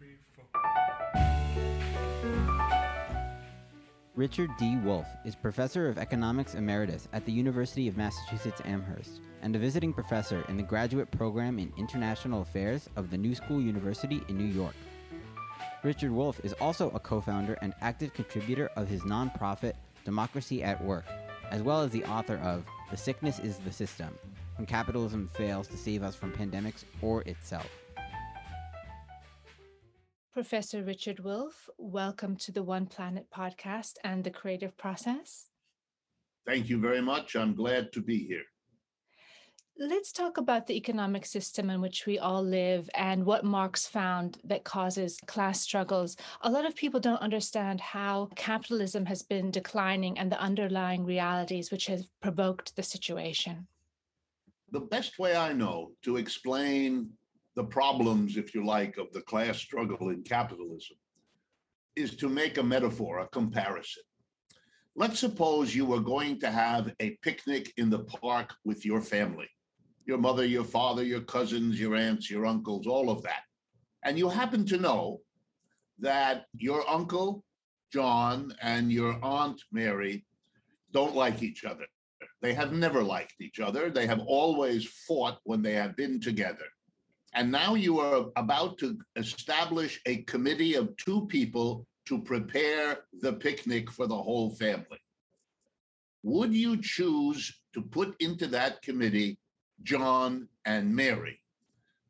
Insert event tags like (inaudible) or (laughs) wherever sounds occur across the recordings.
three, four. Richard D. Wolff is professor of economics emeritus at the University of Massachusetts Amherst and a visiting professor in the graduate program in international affairs of the New School University in New York. Richard Wolff is also a co founder and active contributor of his nonprofit Democracy at Work, as well as the author of The Sickness is the System When Capitalism Fails to Save Us from Pandemics or Itself. Professor Richard Wolff, welcome to the One Planet podcast and the creative process. Thank you very much. I'm glad to be here. Let's talk about the economic system in which we all live and what Marx found that causes class struggles. A lot of people don't understand how capitalism has been declining and the underlying realities which have provoked the situation. The best way I know to explain the problems, if you like, of the class struggle in capitalism is to make a metaphor, a comparison. Let's suppose you were going to have a picnic in the park with your family your mother, your father, your cousins, your aunts, your uncles, all of that. And you happen to know that your uncle, John, and your aunt, Mary, don't like each other. They have never liked each other. They have always fought when they have been together. And now you are about to establish a committee of two people to prepare the picnic for the whole family. Would you choose to put into that committee John and Mary?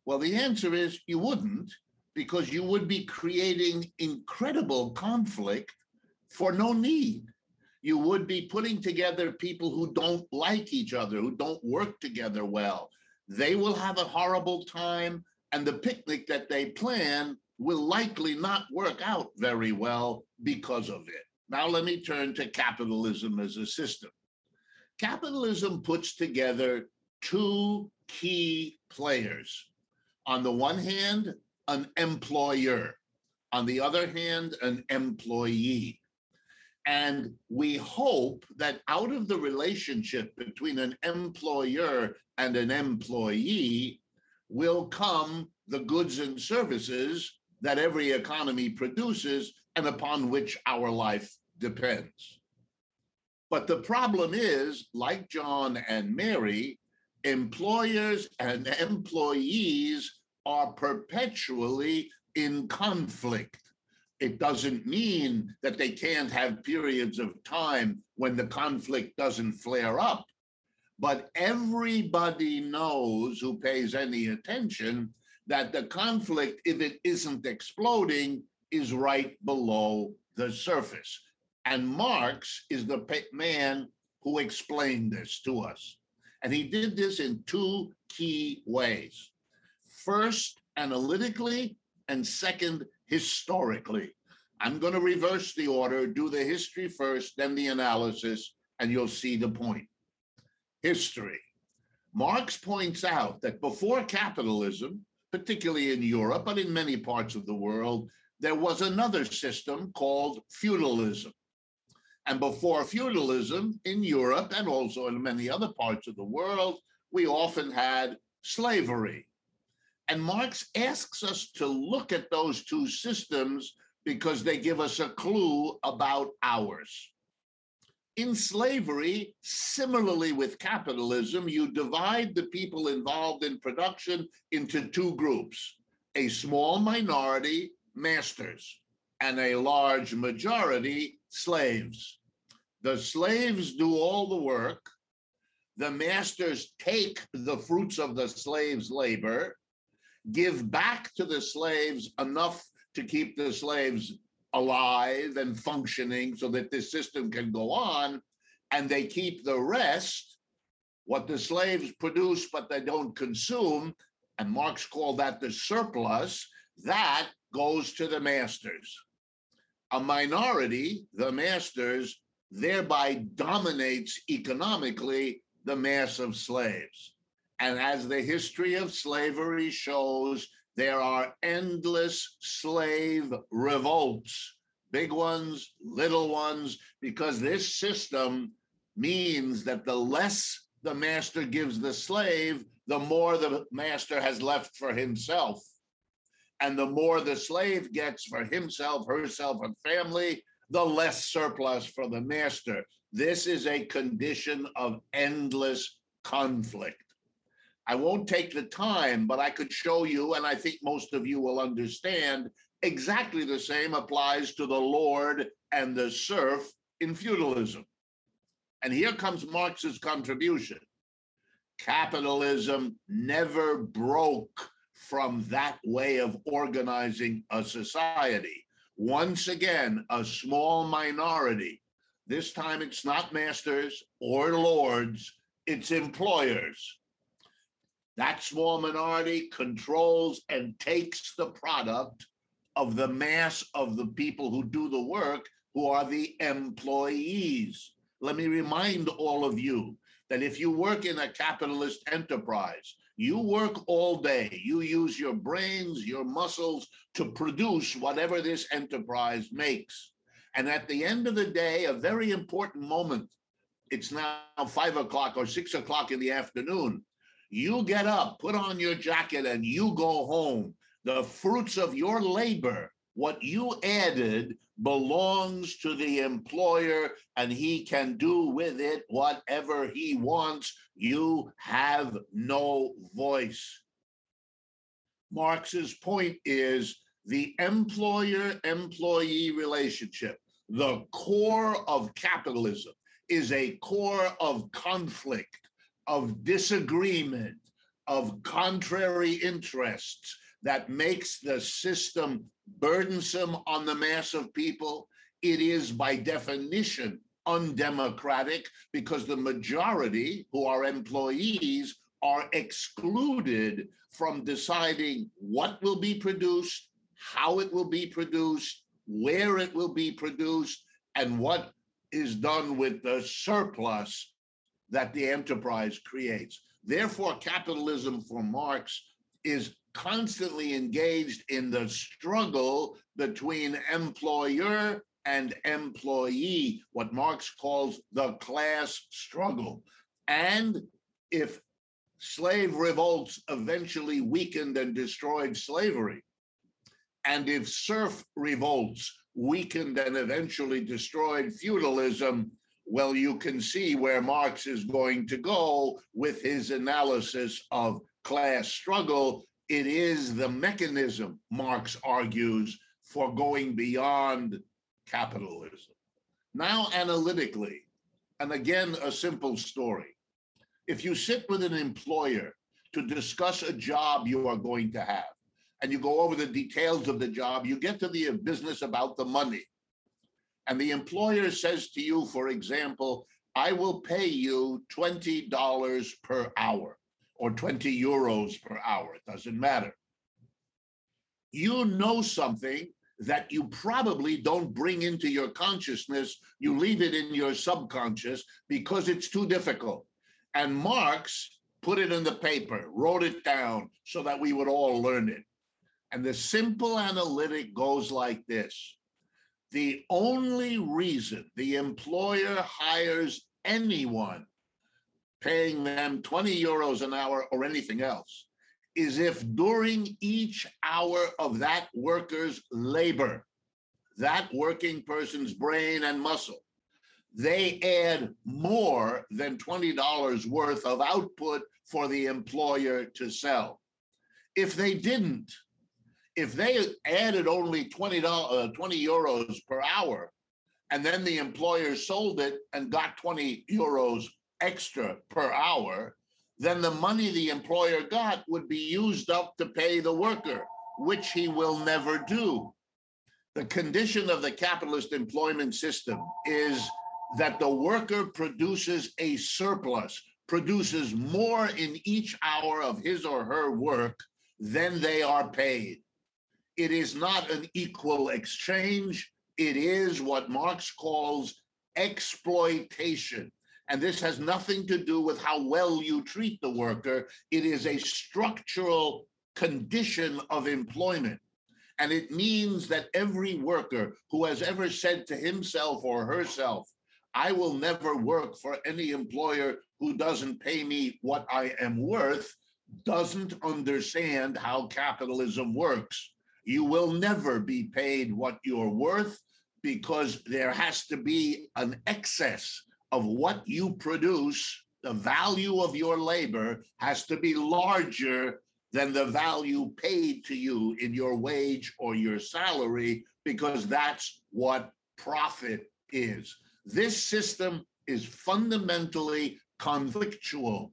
Well, the answer is you wouldn't, because you would be creating incredible conflict for no need. You would be putting together people who don't like each other, who don't work together well, they will have a horrible time, and the picnic that they plan will likely not work out very well because of it. Now, let me turn to capitalism as a system. Capitalism puts together two key players. On the one hand, an employer. On the other hand, an employee. And we hope that out of the relationship between an employer and an employee will come the goods and services that every economy produces and upon which our life depends. But the problem is, like John and Mary, employers and employees are perpetually in conflict it doesn't mean that they can't have periods of time when the conflict doesn't flare up. But everybody knows who pays any attention that the conflict, if it isn't exploding, is right below the surface. And Marx is the man who explained this to us. And he did this in two key ways. First, analytically, and second, historically. I'm going to reverse the order, do the history first, then the analysis, and you'll see the point. History. Marx points out that before capitalism, particularly in Europe, but in many parts of the world, there was another system called feudalism. And before feudalism in Europe and also in many other parts of the world, we often had slavery. And Marx asks us to look at those two systems because they give us a clue about ours. In slavery, similarly with capitalism, you divide the people involved in production into two groups a small minority, masters, and a large majority, slaves. The slaves do all the work. The masters take the fruits of the slaves' labor give back to the slaves enough to keep the slaves alive and functioning so that this system can go on, and they keep the rest, what the slaves produce but they don't consume, and Marx called that the surplus, that goes to the masters. A minority, the masters, thereby dominates economically the mass of slaves. And as the history of slavery shows, there are endless slave revolts, big ones, little ones, because this system means that the less the master gives the slave, the more the master has left for himself. And the more the slave gets for himself, herself, and family, the less surplus for the master. This is a condition of endless conflict. I won't take the time, but I could show you, and I think most of you will understand exactly the same applies to the Lord and the serf in feudalism. And here comes Marx's contribution. Capitalism never broke from that way of organizing a society. Once again, a small minority. This time it's not masters or lords, it's employers. That small minority controls and takes the product of the mass of the people who do the work, who are the employees. Let me remind all of you that if you work in a capitalist enterprise, you work all day, you use your brains, your muscles to produce whatever this enterprise makes. And at the end of the day, a very important moment, it's now five o'clock or six o'clock in the afternoon. You get up, put on your jacket, and you go home. The fruits of your labor, what you added, belongs to the employer and he can do with it whatever he wants. You have no voice. Marx's point is the employer employee relationship, the core of capitalism, is a core of conflict, of disagreement, of contrary interests that makes the system burdensome on the mass of people. It is by definition undemocratic because the majority who are employees are excluded from deciding what will be produced, how it will be produced, where it will be produced, and what is done with the surplus that the enterprise creates. Therefore, capitalism for Marx is constantly engaged in the struggle between employer and employee, what Marx calls the class struggle. And if slave revolts eventually weakened and destroyed slavery, and if serf revolts weakened and eventually destroyed feudalism, well, you can see where Marx is going to go with his analysis of class struggle it is the mechanism, Marx argues, for going beyond capitalism. Now, analytically, and again, a simple story. If you sit with an employer to discuss a job you are going to have, and you go over the details of the job, you get to the business about the money. And the employer says to you, for example, I will pay you $20 per hour or 20 euros per hour, it doesn't matter. You know something that you probably don't bring into your consciousness, you leave it in your subconscious because it's too difficult. And Marx put it in the paper, wrote it down so that we would all learn it. And the simple analytic goes like this The only reason the employer hires anyone paying them 20 euros an hour or anything else is if during each hour of that worker's labor, that working person's brain and muscle, they add more than $20 worth of output for the employer to sell. If they didn't, if they added only 20, uh, 20 euros per hour, and then the employer sold it and got 20 euros extra per hour, then the money the employer got would be used up to pay the worker, which he will never do. The condition of the capitalist employment system is that the worker produces a surplus, produces more in each hour of his or her work than they are paid. It is not an equal exchange. It is what Marx calls exploitation. And this has nothing to do with how well you treat the worker. It is a structural condition of employment. And it means that every worker who has ever said to himself or herself, I will never work for any employer who doesn't pay me what I am worth, doesn't understand how capitalism works. You will never be paid what you're worth because there has to be an excess of what you produce. The value of your labor has to be larger than the value paid to you in your wage or your salary, because that's what profit is. This system is fundamentally conflictual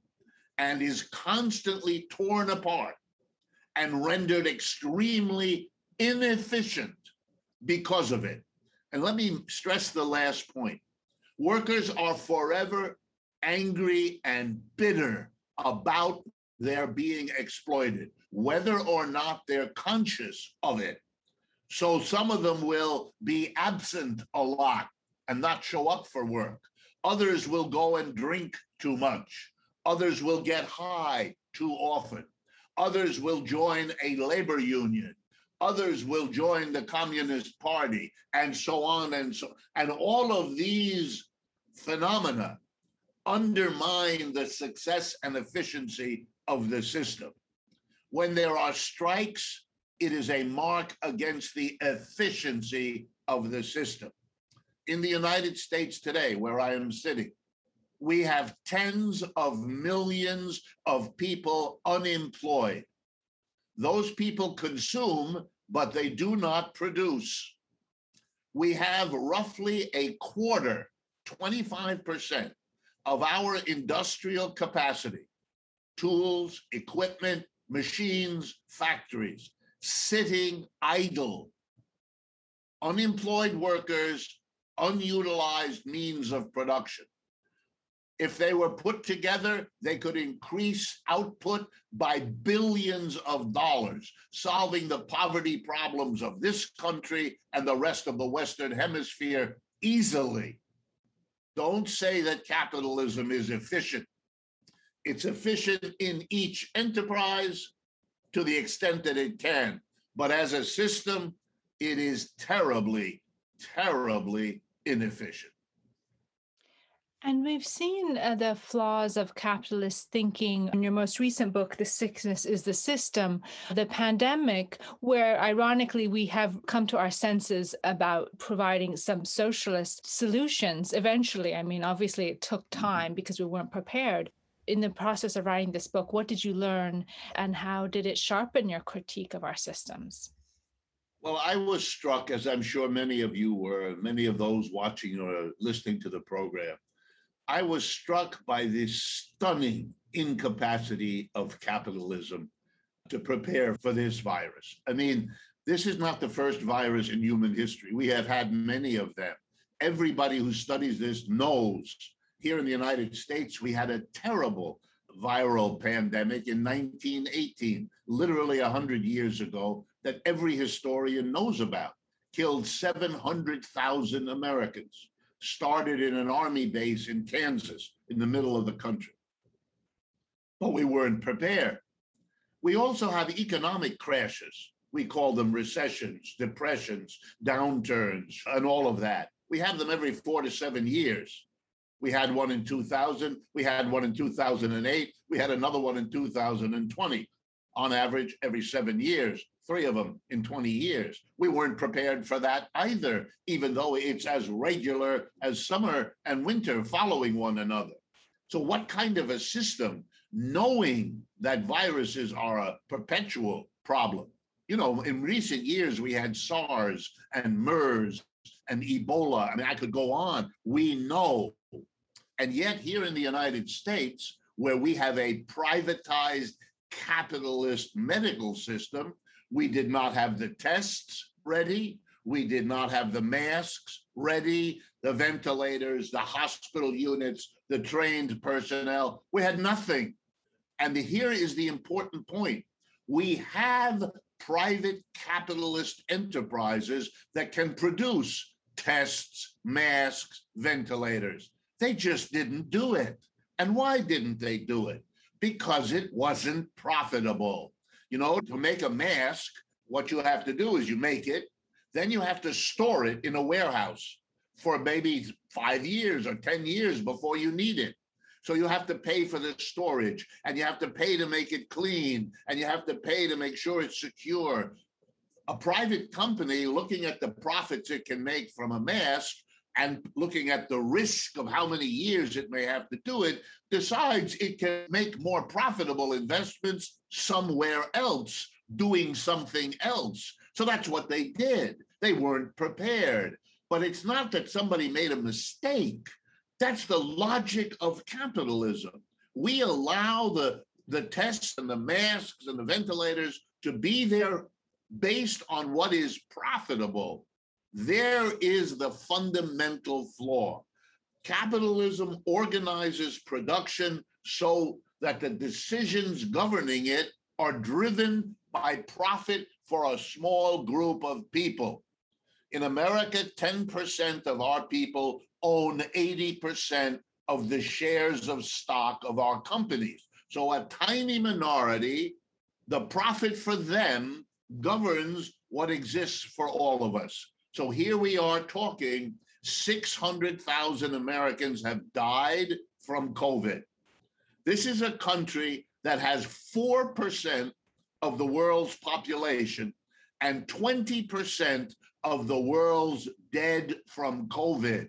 and is constantly torn apart and rendered extremely inefficient because of it. And let me stress the last point workers are forever angry and bitter about their being exploited, whether or not they're conscious of it. So some of them will be absent a lot and not show up for work. Others will go and drink too much. Others will get high too often. Others will join a labor union. Others will join the Communist Party and so on and so on. and all of these phenomena undermine the success and efficiency of the system. When there are strikes, it is a mark against the efficiency of the system. In the United States today, where I am sitting, we have tens of millions of people unemployed. Those people consume, but they do not produce. We have roughly a quarter, 25% of our industrial capacity tools, equipment, machines, factories sitting idle. Unemployed workers, unutilized means of production. If they were put together, they could increase output by billions of dollars, solving the poverty problems of this country and the rest of the Western Hemisphere easily. Don't say that capitalism is efficient. It's efficient in each enterprise to the extent that it can. But as a system, it is terribly, terribly inefficient. And we've seen uh, the flaws of capitalist thinking in your most recent book, The Sickness is the System, the pandemic, where ironically we have come to our senses about providing some socialist solutions eventually. I mean, obviously it took mm-hmm. time because we weren't prepared. In the process of writing this book, what did you learn and how did it sharpen your critique of our systems? Well, I was struck, as I'm sure many of you were, many of those watching or listening to the program I was struck by this stunning incapacity of capitalism to prepare for this virus. I mean, this is not the first virus in human history. We have had many of them. Everybody who studies this knows here in the United States, we had a terrible viral pandemic in 1918, literally 100 years ago, that every historian knows about, killed 700,000 Americans started in an army base in Kansas in the middle of the country. But we weren't prepared. We also have economic crashes. We call them recessions, depressions, downturns, and all of that. We have them every four to seven years. We had one in 2000, we had one in 2008, we had another one in 2020, on average, every seven years three of them in 20 years. We weren't prepared for that either, even though it's as regular as summer and winter following one another. So, what kind of a system, knowing that viruses are a perpetual problem? You know, in recent years, we had SARS and MERS and Ebola. I mean, I could go on. We know. And yet, here in the United States, where we have a privatized capitalist medical system, we did not have the tests ready. We did not have the masks ready, the ventilators, the hospital units, the trained personnel. We had nothing. And here is the important point we have private capitalist enterprises that can produce tests, masks, ventilators. They just didn't do it. And why didn't they do it? Because it wasn't profitable. You know, to make a mask, what you have to do is you make it, then you have to store it in a warehouse for maybe five years or 10 years before you need it. So you have to pay for the storage and you have to pay to make it clean and you have to pay to make sure it's secure. a private company looking at the profits it can make from a mask and looking at the risk of how many years it may have to do it, decides it can make more profitable investments somewhere else, doing something else. So that's what they did. They weren't prepared. But it's not that somebody made a mistake. That's the logic of capitalism. We allow the, the tests and the masks and the ventilators to be there based on what is profitable. There is the fundamental flaw. Capitalism organizes production so that the decisions governing it are driven by profit for a small group of people. In America, 10% of our people own 80% of the shares of stock of our companies. So a tiny minority, the profit for them governs what exists for all of us. So here we are talking 600,000 Americans have died from COVID. This is a country that has 4% of the world's population and 20% of the world's dead from COVID.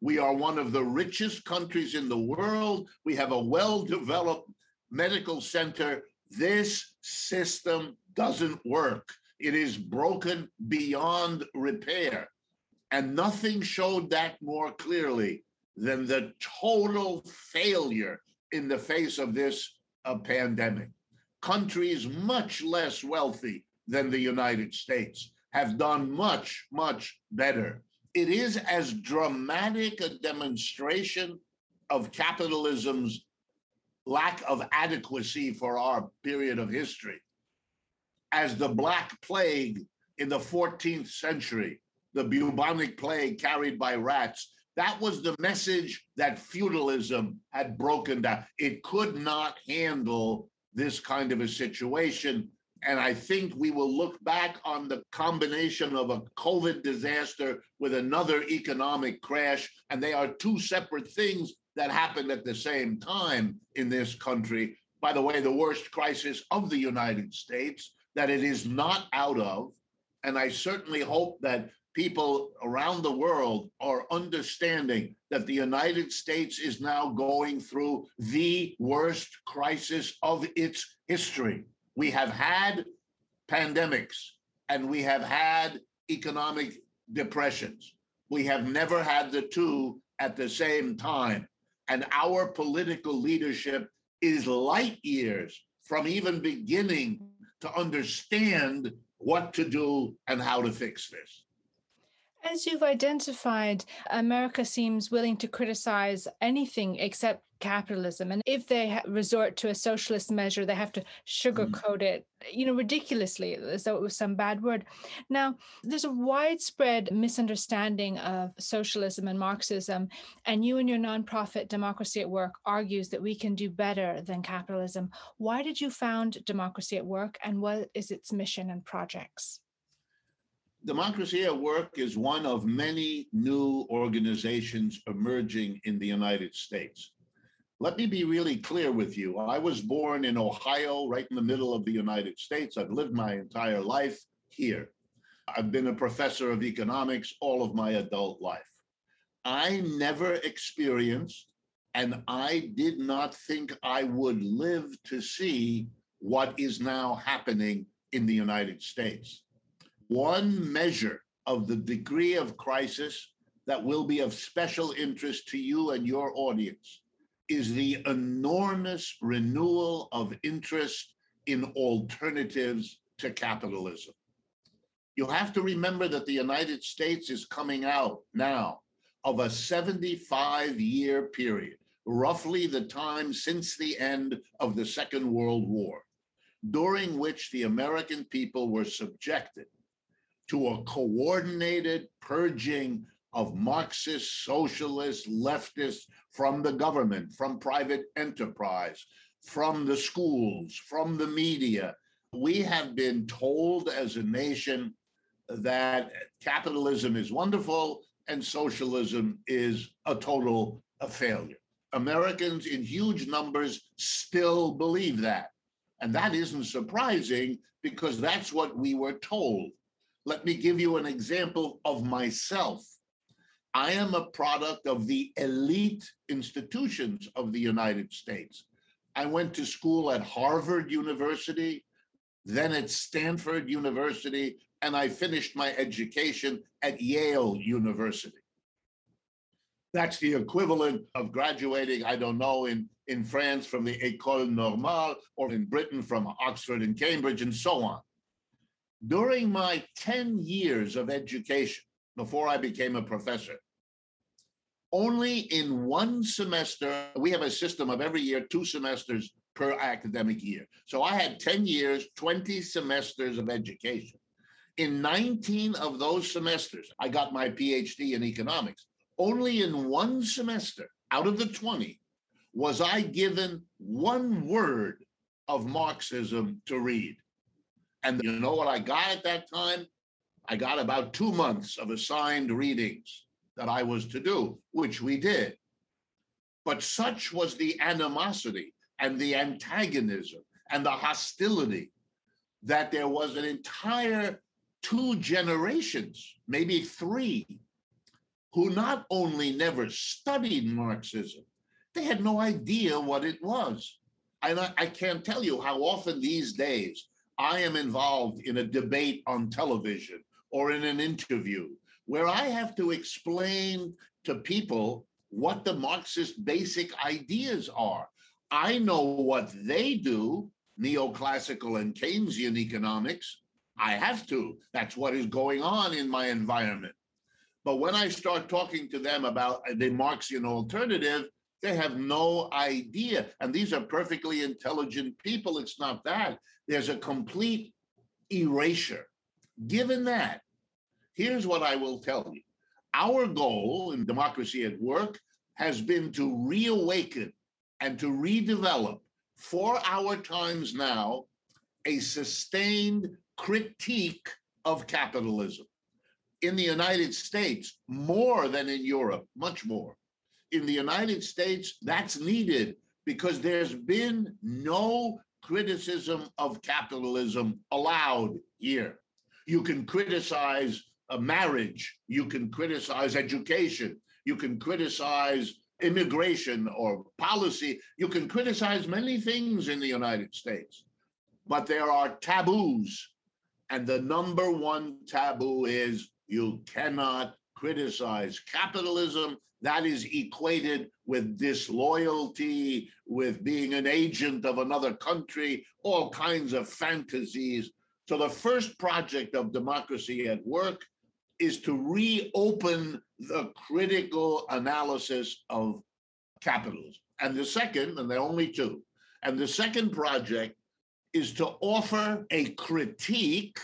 We are one of the richest countries in the world. We have a well developed medical center. This system doesn't work. It is broken beyond repair. And nothing showed that more clearly than the total failure in the face of this uh, pandemic. Countries much less wealthy than the United States have done much, much better. It is as dramatic a demonstration of capitalism's lack of adequacy for our period of history as the Black Plague in the 14th century, the bubonic plague carried by rats. That was the message that feudalism had broken down. It could not handle this kind of a situation. And I think we will look back on the combination of a COVID disaster with another economic crash. And they are two separate things that happened at the same time in this country. By the way, the worst crisis of the United States that it is not out of. And I certainly hope that people around the world are understanding that the United States is now going through the worst crisis of its history. We have had pandemics and we have had economic depressions. We have never had the two at the same time. And our political leadership is light years from even beginning to understand what to do and how to fix this. As you've identified, America seems willing to criticize anything except capitalism. And if they ha- resort to a socialist measure, they have to mm-hmm. sugarcoat mm. it, you know, ridiculously, as though it was some bad word. Now, there's a widespread misunderstanding of socialism and Marxism. And you and your nonprofit, Democracy at Work, argues that we can do better than capitalism. Why did you found Democracy at Work and what is its mission and projects? Democracy at Work is one of many new organizations emerging in the United States. Let me be really clear with you. I was born in Ohio, right in the middle of the United States. I've lived my entire life here. I've been a professor of economics all of my adult life. I never experienced, and I did not think I would live to see what is now happening in the United States. One measure of the degree of crisis that will be of special interest to you and your audience is the enormous renewal of interest in alternatives to capitalism. You have to remember that the United States is coming out now of a 75 year period, roughly the time since the end of the Second World War, during which the American people were subjected to a coordinated purging of Marxist, socialist, leftists from the government, from private enterprise, from the schools, from the media. We have been told as a nation that capitalism is wonderful and socialism is a total failure. Americans in huge numbers still believe that. And that isn't surprising because that's what we were told. Let me give you an example of myself. I am a product of the elite institutions of the United States. I went to school at Harvard University, then at Stanford University, and I finished my education at Yale University. That's the equivalent of graduating, I don't know, in, in France from the École Normale or in Britain from Oxford and Cambridge and so on. During my 10 years of education, before I became a professor, only in one semester, we have a system of every year, two semesters per academic year. So I had 10 years, 20 semesters of education. In 19 of those semesters, I got my PhD in economics. Only in one semester out of the 20 was I given one word of Marxism to read. And you know what I got at that time? I got about two months of assigned readings that I was to do, which we did. But such was the animosity and the antagonism and the hostility that there was an entire two generations, maybe three, who not only never studied Marxism, they had no idea what it was. And I, I, can't tell you how often these days I am involved in a debate on television or in an interview where I have to explain to people what the Marxist basic ideas are. I know what they do, neoclassical and Keynesian economics. I have to. That's what is going on in my environment. But when I start talking to them about the Marxian alternative, they have no idea. And these are perfectly intelligent people. It's not that. There's a complete erasure. Given that, here's what I will tell you. Our goal in Democracy at Work has been to reawaken and to redevelop for our times now a sustained critique of capitalism. In the United States, more than in Europe, much more. In the United States, that's needed because there's been no criticism of capitalism allowed here. You can criticize a marriage, you can criticize education, you can criticize immigration or policy, you can criticize many things in the United States, but there are taboos. And the number one taboo is you cannot criticize capitalism. That is equated with disloyalty, with being an agent of another country, all kinds of fantasies. So, the first project of democracy at work is to reopen the critical analysis of capitalism. And the second, and there are only two, and the second project is to offer a critique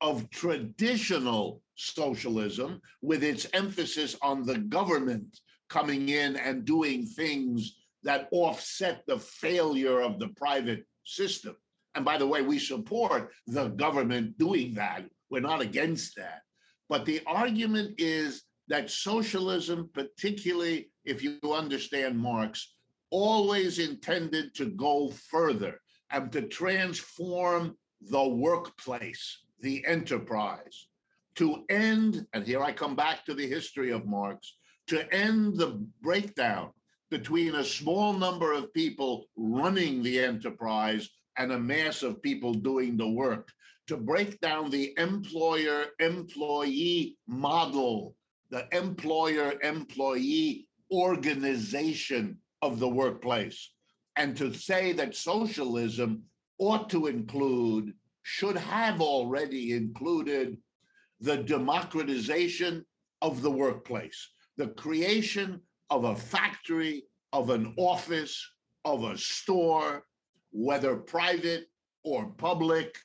of traditional socialism with its emphasis on the government coming in and doing things that offset the failure of the private system. And by the way, we support the government doing that. We're not against that. But the argument is that socialism, particularly if you understand Marx, always intended to go further and to transform the workplace, the enterprise, to end, and here I come back to the history of Marx, to end the breakdown between a small number of people running the enterprise and a mass of people doing the work to break down the employer employee model, the employer employee organization of the workplace, and to say that socialism ought to include, should have already included, the democratization of the workplace, the creation of a factory, of an office, of a store, whether private or public,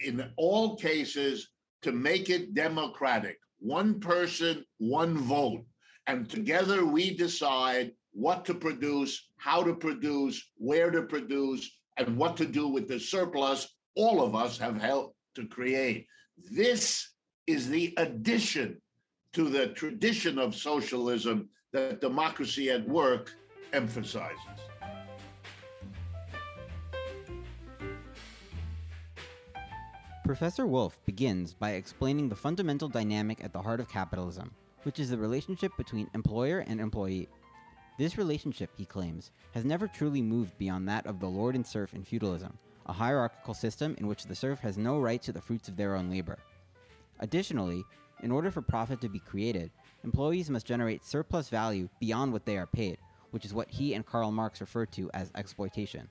in all cases to make it democratic one person, one vote. And together we decide what to produce, how to produce, where to produce, and what to do with the surplus all of us have helped to create. This is the addition to the tradition of socialism that democracy at work emphasizes. Professor Wolff begins by explaining the fundamental dynamic at the heart of capitalism, which is the relationship between employer and employee. This relationship, he claims, has never truly moved beyond that of the lord and serf in feudalism, a hierarchical system in which the serf has no right to the fruits of their own labor. Additionally, in order for profit to be created, employees must generate surplus value beyond what they are paid, which is what he and Karl Marx refer to as exploitation.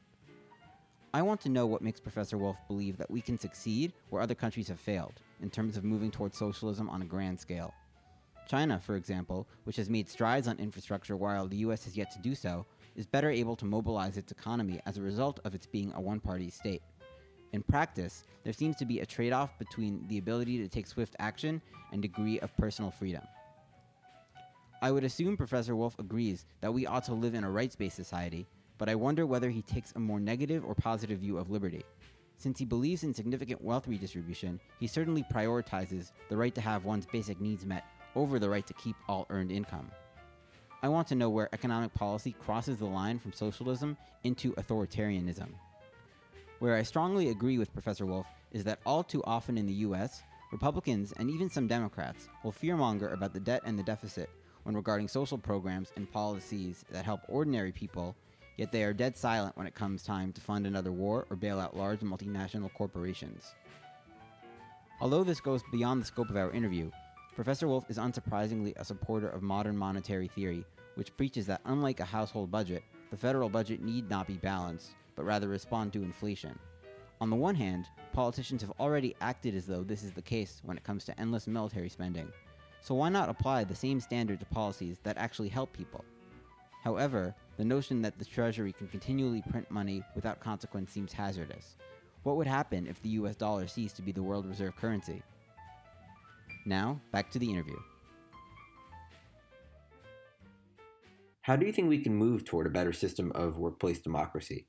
I want to know what makes Professor Wolff believe that we can succeed where other countries have failed, in terms of moving towards socialism on a grand scale. China, for example, which has made strides on infrastructure while the US has yet to do so, is better able to mobilize its economy as a result of its being a one party state. In practice, there seems to be a trade off between the ability to take swift action and degree of personal freedom. I would assume Professor Wolff agrees that we ought to live in a rights based society, but I wonder whether he takes a more negative or positive view of liberty. Since he believes in significant wealth redistribution, he certainly prioritizes the right to have one's basic needs met over the right to keep all earned income. I want to know where economic policy crosses the line from socialism into authoritarianism. Where I strongly agree with Professor Wolff is that all too often in the US, Republicans and even some Democrats will fearmonger about the debt and the deficit when regarding social programs and policies that help ordinary people, yet they are dead silent when it comes time to fund another war or bail out large multinational corporations. Although this goes beyond the scope of our interview, Professor Wolff is unsurprisingly a supporter of modern monetary theory, which preaches that unlike a household budget, the federal budget need not be balanced, but rather respond to inflation. On the one hand, politicians have already acted as though this is the case when it comes to endless military spending, so why not apply the same standard to policies that actually help people? However, the notion that the Treasury can continually print money without consequence seems hazardous. What would happen if the US dollar ceased to be the world reserve currency? Now, back to the interview. How do you think we can move toward a better system of workplace democracy?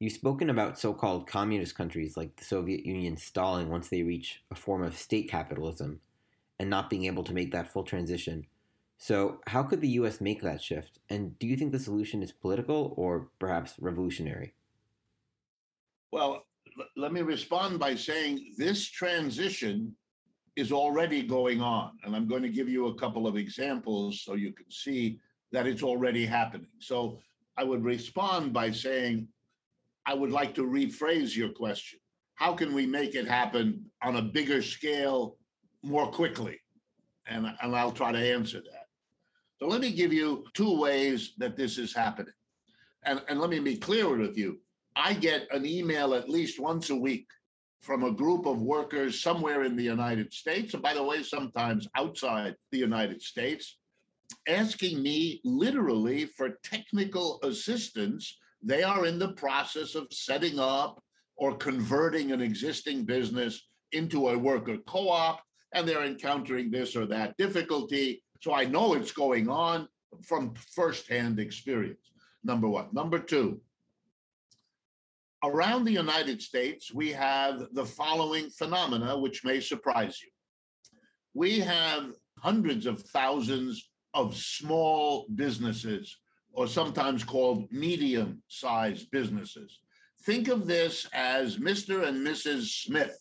You've spoken about so called communist countries like the Soviet Union stalling once they reach a form of state capitalism and not being able to make that full transition. So, how could the US make that shift? And do you think the solution is political or perhaps revolutionary? Well, l- let me respond by saying this transition is already going on. And I'm going to give you a couple of examples so you can see that it's already happening. So I would respond by saying, I would like to rephrase your question. How can we make it happen on a bigger scale more quickly? And, and I'll try to answer that. So let me give you two ways that this is happening. And, and let me be clear with you. I get an email at least once a week from a group of workers somewhere in the United States, and by the way, sometimes outside the United States, asking me literally for technical assistance. They are in the process of setting up or converting an existing business into a worker co op, and they're encountering this or that difficulty. So I know it's going on from firsthand experience. Number one. Number two, around the United States, we have the following phenomena, which may surprise you. We have hundreds of thousands of small businesses, or sometimes called medium sized businesses. Think of this as Mr. and Mrs. Smith,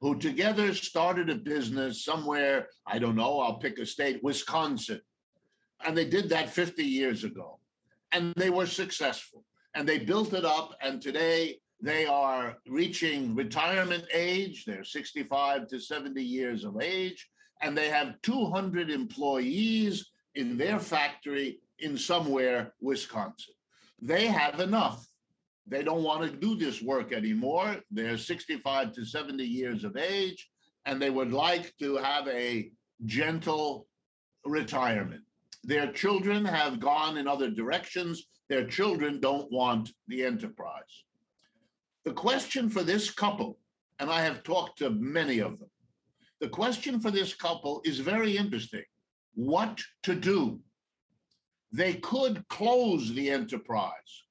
who together started a business somewhere, I don't know, I'll pick a state, Wisconsin. And they did that 50 years ago. And they were successful and they built it up. And today they are reaching retirement age. They're 65 to 70 years of age, and they have 200 employees in their factory in somewhere, Wisconsin. They have enough. They don't want to do this work anymore. They're 65 to 70 years of age, and they would like to have a gentle retirement. Their children have gone in other directions their children don't want the enterprise. The question for this couple, and I have talked to many of them, the question for this couple is very interesting. What to do? They could close the enterprise,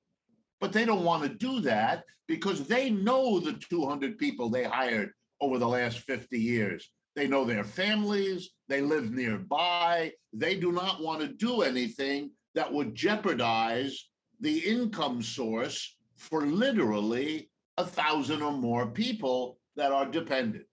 but they don't want to do that because they know the 200 people they hired over the last 50 years. They know their families, they live nearby. They do not want to do anything that would jeopardize the income source for literally a thousand or more people that are dependent.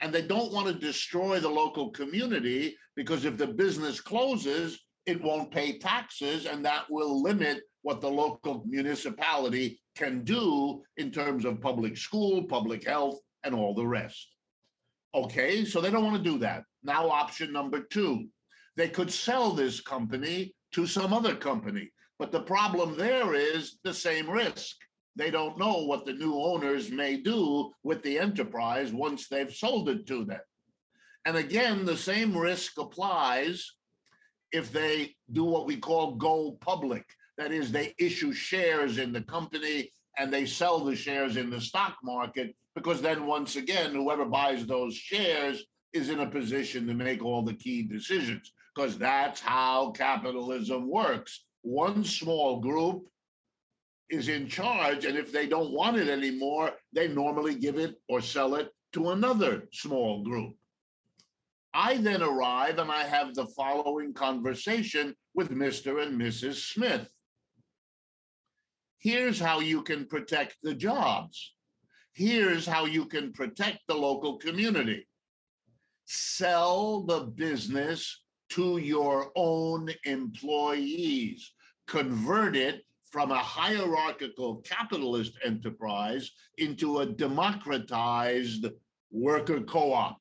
And they don't want to destroy the local community because if the business closes, it won't pay taxes and that will limit what the local municipality can do in terms of public school, public health, and all the rest. Okay, so they don't want to do that. Now, option number two, they could sell this company to some other company. But the problem there is the same risk. They don't know what the new owners may do with the enterprise once they've sold it to them. And again, the same risk applies if they do what we call go public. That is, they issue shares in the company and they sell the shares in the stock market because then once again, whoever buys those shares is in a position to make all the key decisions because that's how capitalism works. One small group is in charge, and if they don't want it anymore, they normally give it or sell it to another small group. I then arrive and I have the following conversation with Mr. and Mrs. Smith. Here's how you can protect the jobs. Here's how you can protect the local community. Sell the business to your own employees. Convert it from a hierarchical capitalist enterprise into a democratized worker co op.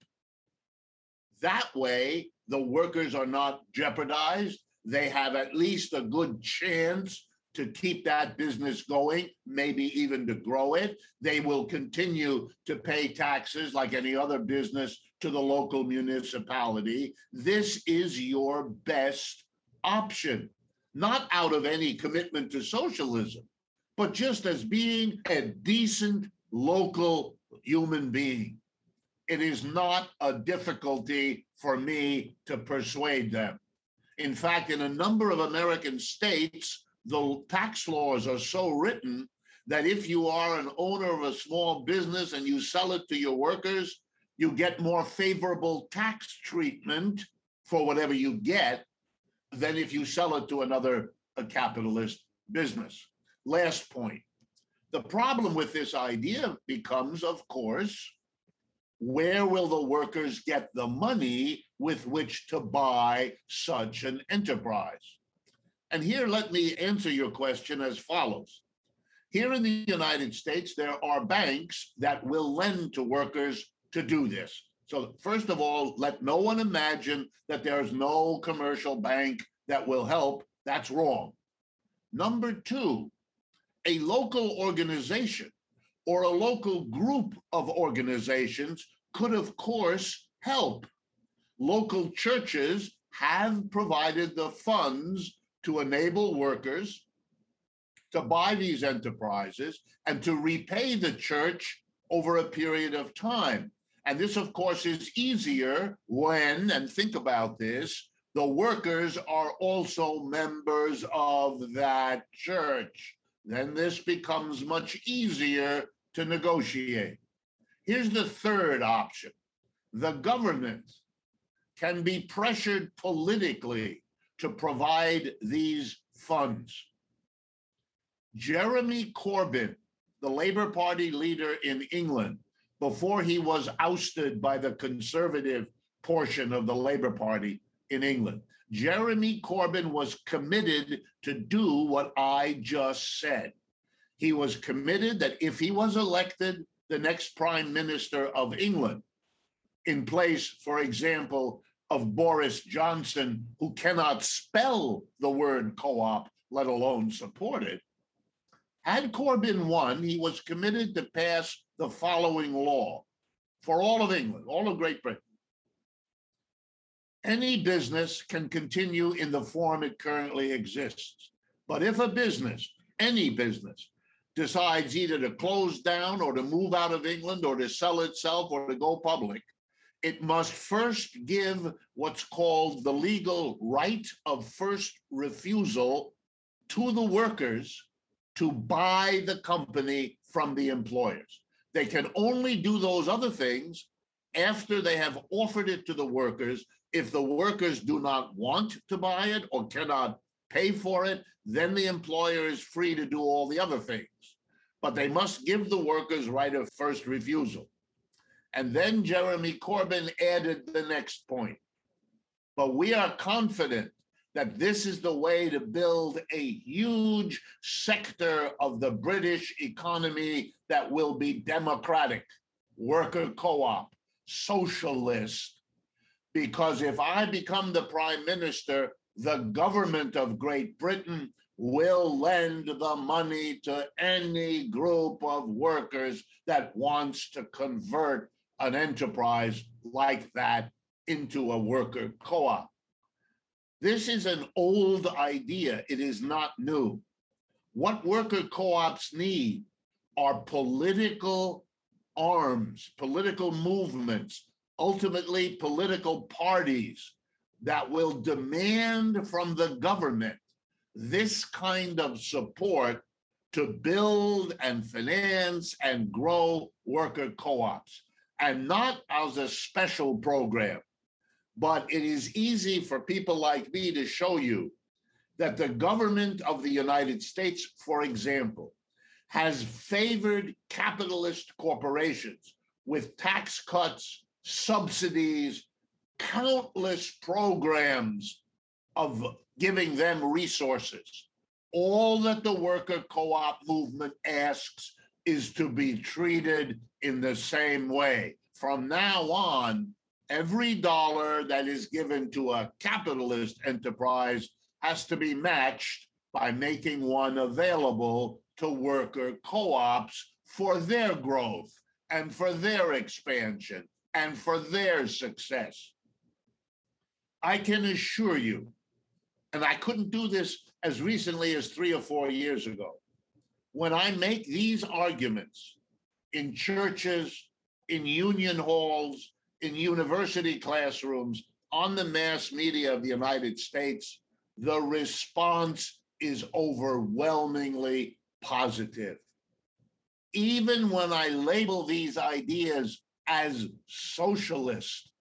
That way, the workers are not jeopardized. They have at least a good chance to keep that business going, maybe even to grow it. They will continue to pay taxes like any other business to the local municipality. This is your best option, not out of any commitment to socialism, but just as being a decent local human being. It is not a difficulty for me to persuade them. In fact, in a number of American states, the tax laws are so written that if you are an owner of a small business and you sell it to your workers, you get more favorable tax treatment for whatever you get than if you sell it to another capitalist business. Last point. The problem with this idea becomes, of course, where will the workers get the money with which to buy such an enterprise? And here, let me answer your question as follows. Here in the United States, there are banks that will lend to workers to do this. So, first of all, let no one imagine that there's no commercial bank that will help. That's wrong. Number two, a local organization or a local group of organizations could, of course, help. Local churches have provided the funds to enable workers to buy these enterprises and to repay the church over a period of time. And this, of course, is easier when, and think about this, the workers are also members of that church. Then this becomes much easier to negotiate. Here's the third option the government can be pressured politically to provide these funds. Jeremy Corbyn, the Labour Party leader in England, before he was ousted by the conservative portion of the Labour Party in England, Jeremy Corbyn was committed to do what I just said. He was committed that if he was elected the next prime minister of England, in place, for example, of Boris Johnson, who cannot spell the word co op, let alone support it. Had Corbyn won, he was committed to pass the following law for all of England, all of Great Britain. Any business can continue in the form it currently exists. But if a business, any business, decides either to close down or to move out of England or to sell itself or to go public, it must first give what's called the legal right of first refusal to the workers to buy the company from the employers. They can only do those other things after they have offered it to the workers. If the workers do not want to buy it or cannot pay for it, then the employer is free to do all the other things. But they must give the workers right of first refusal. And then Jeremy Corbyn added the next point. But we are confident that this is the way to build a huge sector of the British economy that will be democratic, worker co op, socialist. Because if I become the prime minister, the government of Great Britain will lend the money to any group of workers that wants to convert an enterprise like that into a worker co op. This is an old idea, it is not new. What worker co ops need are political arms, political movements, ultimately political parties that will demand from the government this kind of support to build and finance and grow worker co ops, and not as a special program. But it is easy for people like me to show you that the government of the United States, for example, has favored capitalist corporations with tax cuts, subsidies, countless programs of giving them resources. All that the worker co op movement asks is to be treated in the same way. From now on, every dollar that is given to a capitalist enterprise has to be matched by making one available to worker co ops for their growth and for their expansion and for their success. I can assure you, and I couldn't do this as recently as three or four years ago, when I make these arguments in churches, in union halls, in university classrooms, on the mass media of the United States, the response is overwhelmingly positive. Even when I label these ideas as socialist,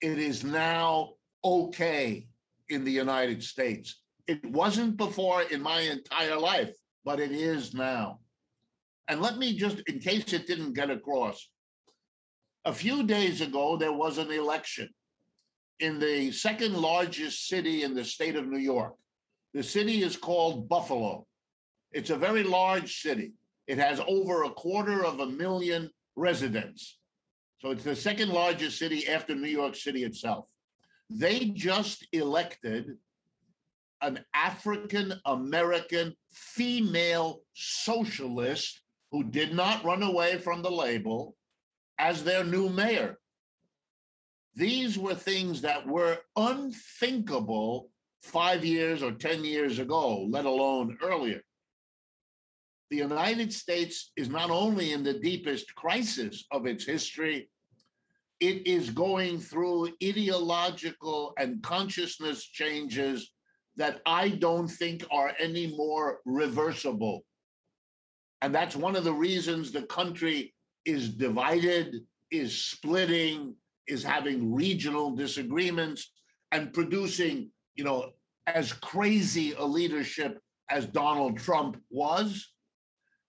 it is now okay in the United States. It wasn't before in my entire life, but it is now. And let me just, in case it didn't get across, a few days ago, there was an election in the second largest city in the state of New York. The city is called Buffalo. It's a very large city. It has over a quarter of a million residents. So it's the second largest city after New York City itself. They just elected an African American female socialist who did not run away from the label as their new mayor. These were things that were unthinkable five years or 10 years ago, let alone earlier. The United States is not only in the deepest crisis of its history, it is going through ideological and consciousness changes that I don't think are any more reversible. And that's one of the reasons the country is divided, is splitting, is having regional disagreements, and producing, you know, as crazy a leadership as Donald Trump was,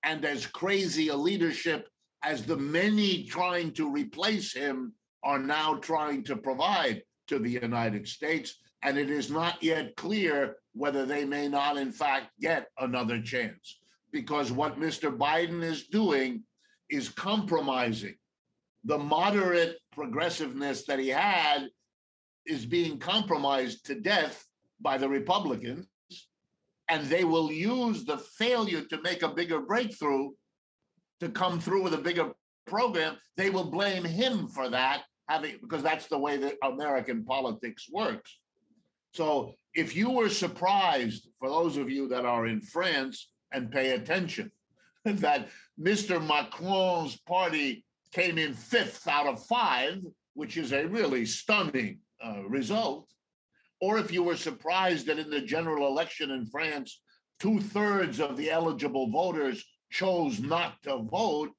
and as crazy a leadership as the many trying to replace him are now trying to provide to the United States. And it is not yet clear whether they may not, in fact, get another chance. Because what Mr. Biden is doing is compromising. The moderate progressiveness that he had is being compromised to death by the Republicans. And they will use the failure to make a bigger breakthrough to come through with a bigger program. They will blame him for that having because that's the way that American politics works. So if you were surprised, for those of you that are in France and pay attention, (laughs) that Mr. Macron's party came in fifth out of five, which is a really stunning uh, result, or if you were surprised that in the general election in France, two thirds of the eligible voters chose not to vote,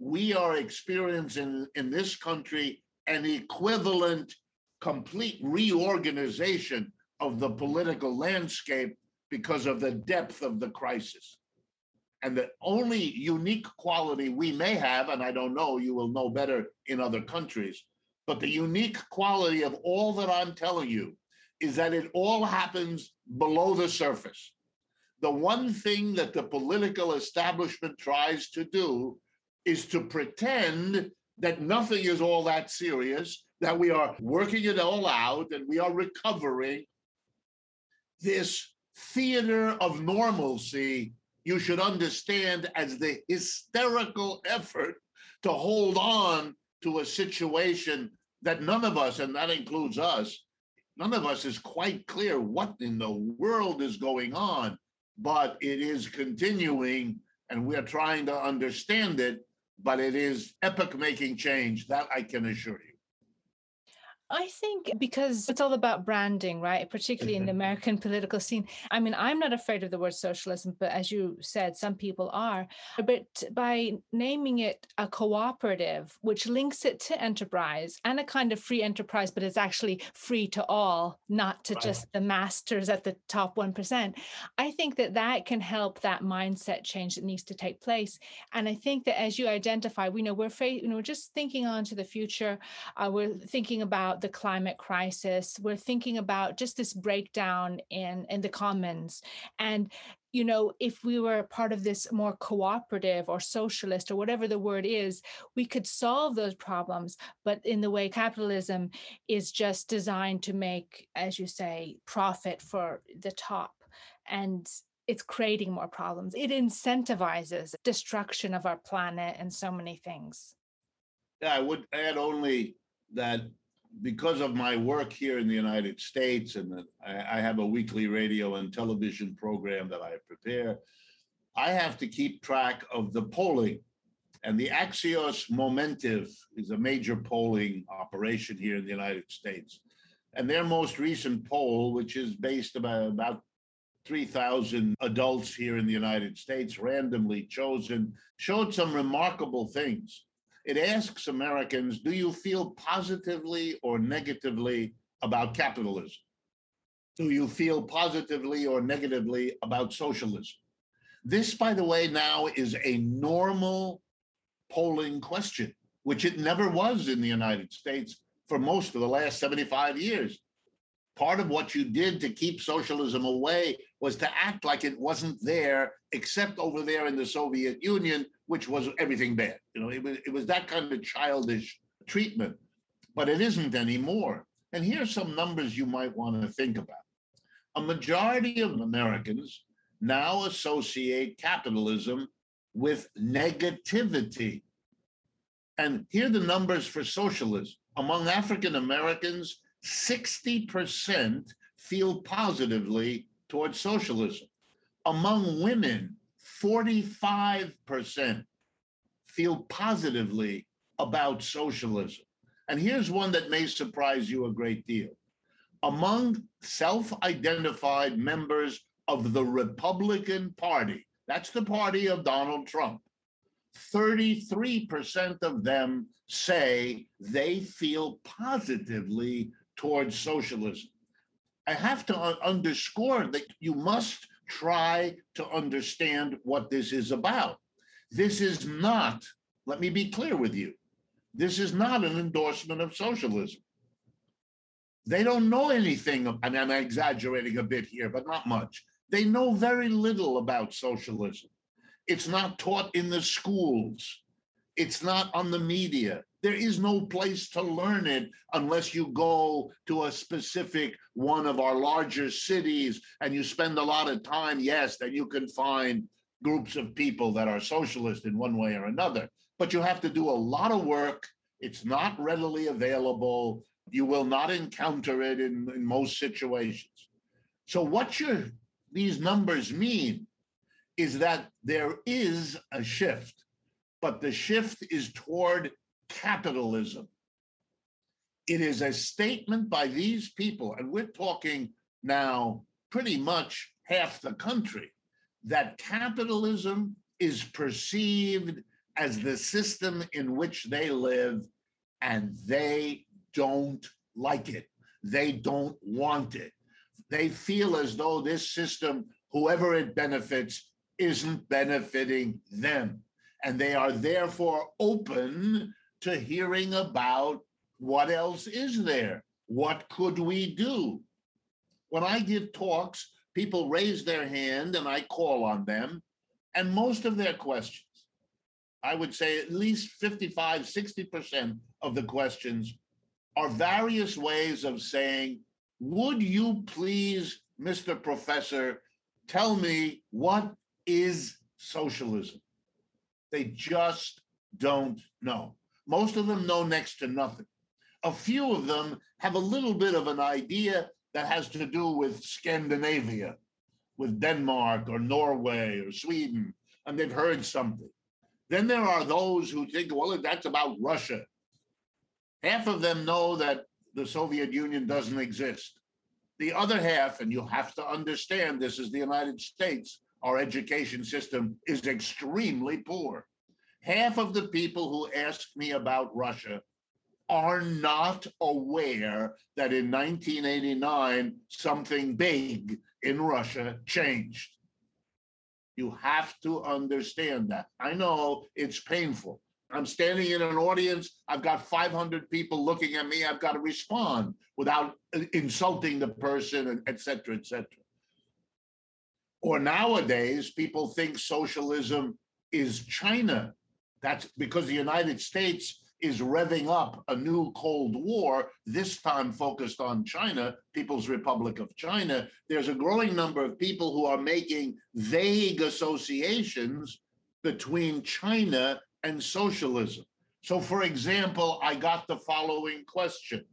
we are experiencing in this country an equivalent complete reorganization of the political landscape because of the depth of the crisis. And the only unique quality we may have, and I don't know, you will know better in other countries, but the unique quality of all that I'm telling you is that it all happens below the surface. The one thing that the political establishment tries to do is to pretend that nothing is all that serious, that we are working it all out and we are recovering. This theater of normalcy, you should understand as the hysterical effort to hold on to a situation that none of us, and that includes us, none of us is quite clear what in the world is going on, but it is continuing and we're trying to understand it, but it is epoch making change, that I can assure you. I think because it's all about branding, right? Particularly in the mm-hmm. American political scene. I mean, I'm not afraid of the word socialism, but as you said, some people are. But by naming it a cooperative, which links it to enterprise and a kind of free enterprise, but it's actually free to all, not to right. just the masters at the top 1%, I think that that can help that mindset change that needs to take place. And I think that as you identify, we know we're, you know, we're just thinking on to the future. Uh, we're thinking about the climate crisis. We're thinking about just this breakdown in, in the commons. And you know, if we were part of this more cooperative or socialist or whatever the word is, we could solve those problems. But in the way capitalism is just designed to make, as you say, profit for the top. And it's creating more problems. It incentivizes destruction of our planet and so many things. Yeah, I would add only that because of my work here in the United States, and I, have a weekly radio and television program that I prepare, I have to keep track of the polling. And the Axios Momentive is a major polling operation here in the United States. And their most recent poll, which is based about, about 3,000 adults here in the United States, randomly chosen, showed some remarkable things. It asks Americans, do you feel positively or negatively about capitalism? Do you feel positively or negatively about socialism? This, by the way, now is a normal polling question, which it never was in the United States for most of the last 75 years. Part of what you did to keep socialism away was to act like it wasn't there, except over there in the Soviet Union, which was everything bad. You know, it was it was that kind of childish treatment, but it isn't anymore. And here's some numbers you might want to think about. A majority of Americans now associate capitalism with negativity. And here are the numbers for socialism. Among African Americans, 60% feel positively towards socialism. Among women, 45% feel positively about socialism. And here's one that may surprise you a great deal. Among self identified members of the Republican Party, that's the party of Donald Trump, 33% of them say they feel positively towards socialism. I have to underscore that you must try to understand what this is about. This is not, let me be clear with you, this is not an endorsement of socialism. They don't know anything, and I'm exaggerating a bit here, but not much. They know very little about socialism. It's not taught in the schools. It's not on the media. There is no place to learn it unless you go to a specific one of our larger cities and you spend a lot of time. Yes, then you can find groups of people that are socialist in one way or another. But you have to do a lot of work. It's not readily available. You will not encounter it in, in most situations. So, what your, these numbers mean is that there is a shift but the shift is toward capitalism. It is a statement by these people, and we're talking now pretty much half the country, that capitalism is perceived as the system in which they live, and they don't like it. They don't want it. They feel as though this system, whoever it benefits, isn't benefiting them. And they are therefore open to hearing about what else is there? What could we do? When I give talks, people raise their hand and I call on them. And most of their questions, I would say at least 55, 60% of the questions are various ways of saying, Would you please, Mr. Professor, tell me what is socialism? They just don't know. Most of them know next to nothing. A few of them have a little bit of an idea that has to do with Scandinavia, with Denmark or Norway or Sweden, and they've heard something. Then there are those who think, well, that's about Russia. Half of them know that the Soviet Union doesn't exist. The other half, and you have to understand this is the United States, our education system is extremely poor. Half of the people who ask me about Russia are not aware that in 1989 something big in Russia changed. You have to understand that. I know it's painful. I'm standing in an audience. I've got 500 people looking at me. I've got to respond without uh, insulting the person, et cetera, et cetera. Or nowadays, people think socialism is China. That's because the United States is revving up a new Cold War, this time focused on China, People's Republic of China. There's a growing number of people who are making vague associations between China and socialism. So, for example, I got the following question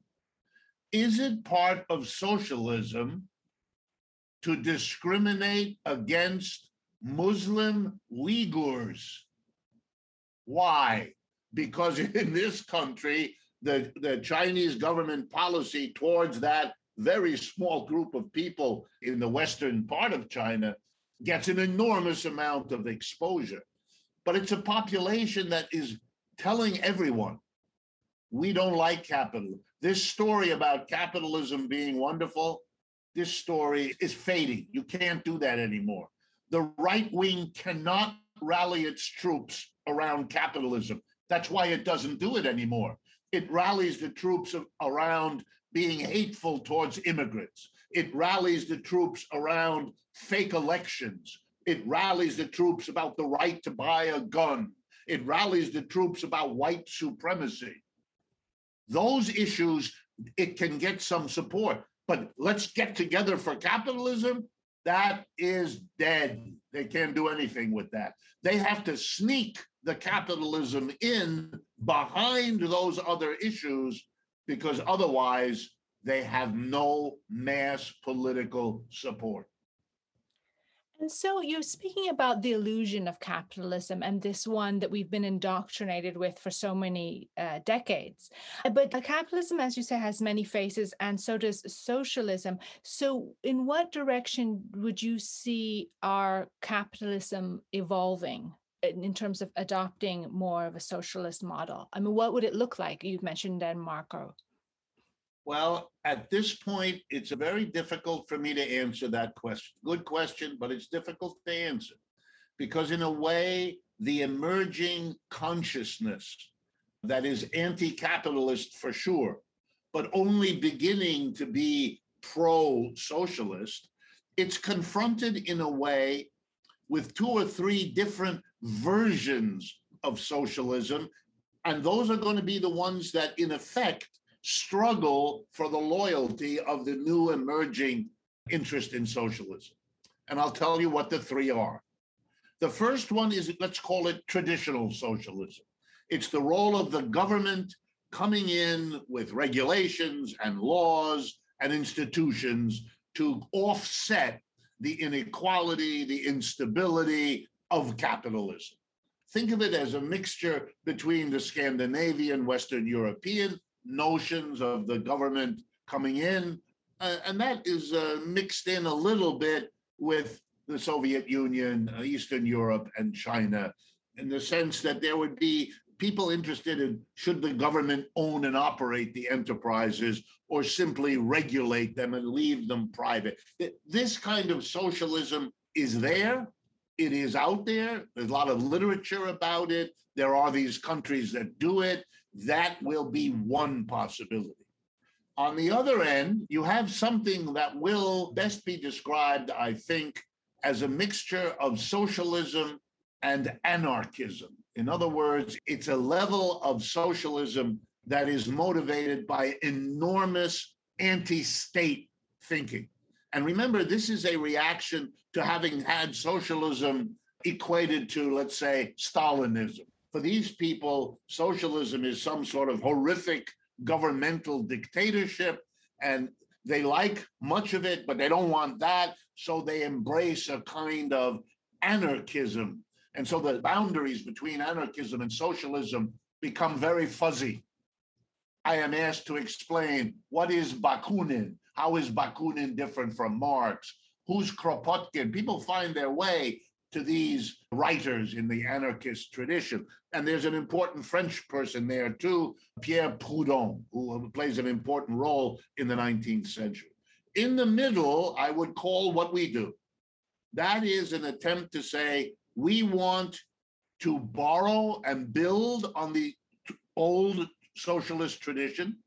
Is it part of socialism to discriminate against Muslim Uyghurs? Why? because (laughs) in this country, the, the Chinese government policy towards that very small group of people in the western part of China gets an enormous amount of exposure. But it's a population that is telling everyone we don't like capital. This story about capitalism being wonderful, this story is fading. You can't do that anymore. The right wing cannot rally its troops around capitalism. That's why it doesn't do it anymore. It rallies the troops around being hateful towards immigrants. It rallies the troops around fake elections. It rallies the troops about the right to buy a gun. It rallies the troops about white supremacy. Those issues, it can get some support. But let's get together for capitalism. That is dead. They can't do anything with that. They have to sneak the capitalism in behind those other issues because otherwise they have no mass political support. And so you're speaking about the illusion of capitalism and this one that we've been indoctrinated with for so many uh, decades. But capitalism, as you say, has many faces, and so does socialism. So, in what direction would you see our capitalism evolving? in terms of adopting more of a socialist model? I mean, what would it look like? You've mentioned Denmark or well, at this point, it's very difficult for me to answer that question. Good question, but it's difficult to answer because, in a way, the emerging consciousness that is anti capitalist for sure, but only beginning to be pro socialist, it's confronted in a way with two or three different versions of socialism. And those are going to be the ones that, in effect, struggle for the loyalty of the new emerging interest in socialism. And I'll tell you what the three are. The first one is, let's call it traditional socialism. It's the role of the government coming in with regulations and laws and institutions to offset the inequality, the instability, of capitalism. Think of it as a mixture between the Scandinavian, Western European notions of the government coming in, uh, and that is uh, mixed in a little bit with the Soviet Union, uh, Eastern Europe, and China, in the sense that there would be people interested in should the government own and operate the enterprises or simply regulate them and leave them private. This kind of socialism is there, It is out there. There's a lot of literature about it. There are these countries that do it. That will be one possibility. On the other end, you have something that will best be described, I think, as a mixture of socialism and anarchism. In other words, it's a level of socialism that is motivated by enormous anti state thinking. And remember, this is a reaction to having had socialism equated to, let's say, Stalinism. For these people, socialism is some sort of horrific governmental dictatorship, and they like much of it, but they don't want that. So they embrace a kind of anarchism. And so the boundaries between anarchism and socialism become very fuzzy. I am asked to explain what is Bakunin? How is Bakunin different from Marx? Who's Kropotkin? People find their way to these writers in the anarchist tradition. And there's an important French person there too, Pierre Proudhon, who uh, plays an important role in the 19th century. In the middle, I would call what we do. That is an attempt to say we want to borrow and build on the old socialist tradition,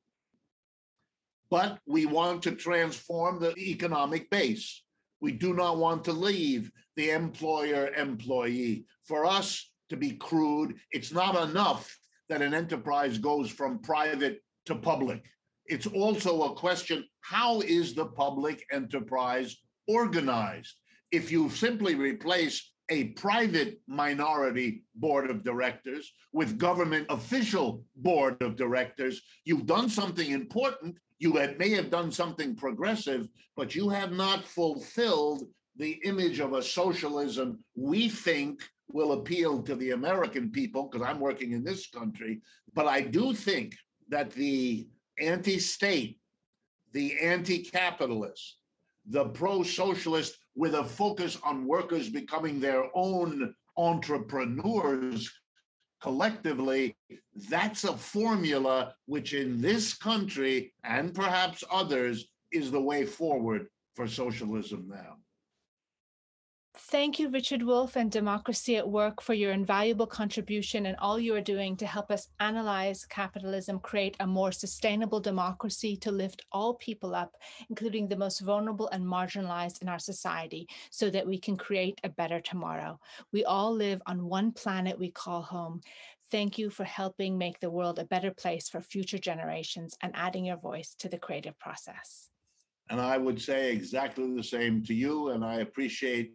but we want to transform the economic base. We do not want to leave the employer employee. For us to be crude, it's not enough that an enterprise goes from private to public. It's also a question how is the public enterprise organized? If you simply replace a private minority board of directors with government official board of directors, you've done something important. You may have done something progressive, but you have not fulfilled the image of a socialism we think will appeal to the American people, because I'm working in this country. But I do think that the anti state, the anti capitalist, the pro socialist with a focus on workers becoming their own entrepreneurs collectively, that's a formula which in this country and perhaps others is the way forward for socialism now. Thank you, Richard Wolff and Democracy at Work, for your invaluable contribution and all you are doing to help us analyze capitalism, create a more sustainable democracy to lift all people up, including the most vulnerable and marginalized in our society, so that we can create a better tomorrow. We all live on one planet we call home. Thank you for helping make the world a better place for future generations and adding your voice to the creative process. And I would say exactly the same to you. And I appreciate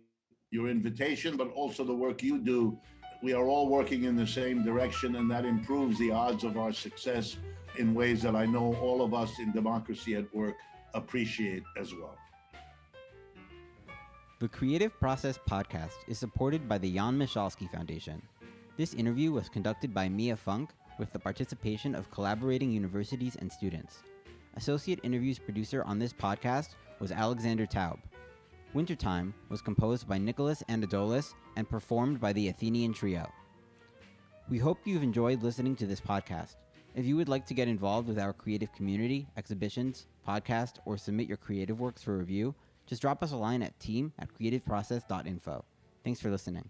your invitation, but also the work you do. We are all working in the same direction, and that improves the odds of our success in ways that I know all of us in Democracy at Work appreciate as well. The Creative Process podcast is supported by the Jan Michalski Foundation. This interview was conducted by Mia Funk with the participation of collaborating universities and students. Associate interviews producer on this podcast was Alexander Taub. Wintertime was composed by Nicholas Anadolus and performed by the Athenian Trio. We hope you've enjoyed listening to this podcast. If you would like to get involved with our creative community, exhibitions, podcast, or submit your creative works for review, just drop us a line at team at creativeprocess.info. Thanks for listening.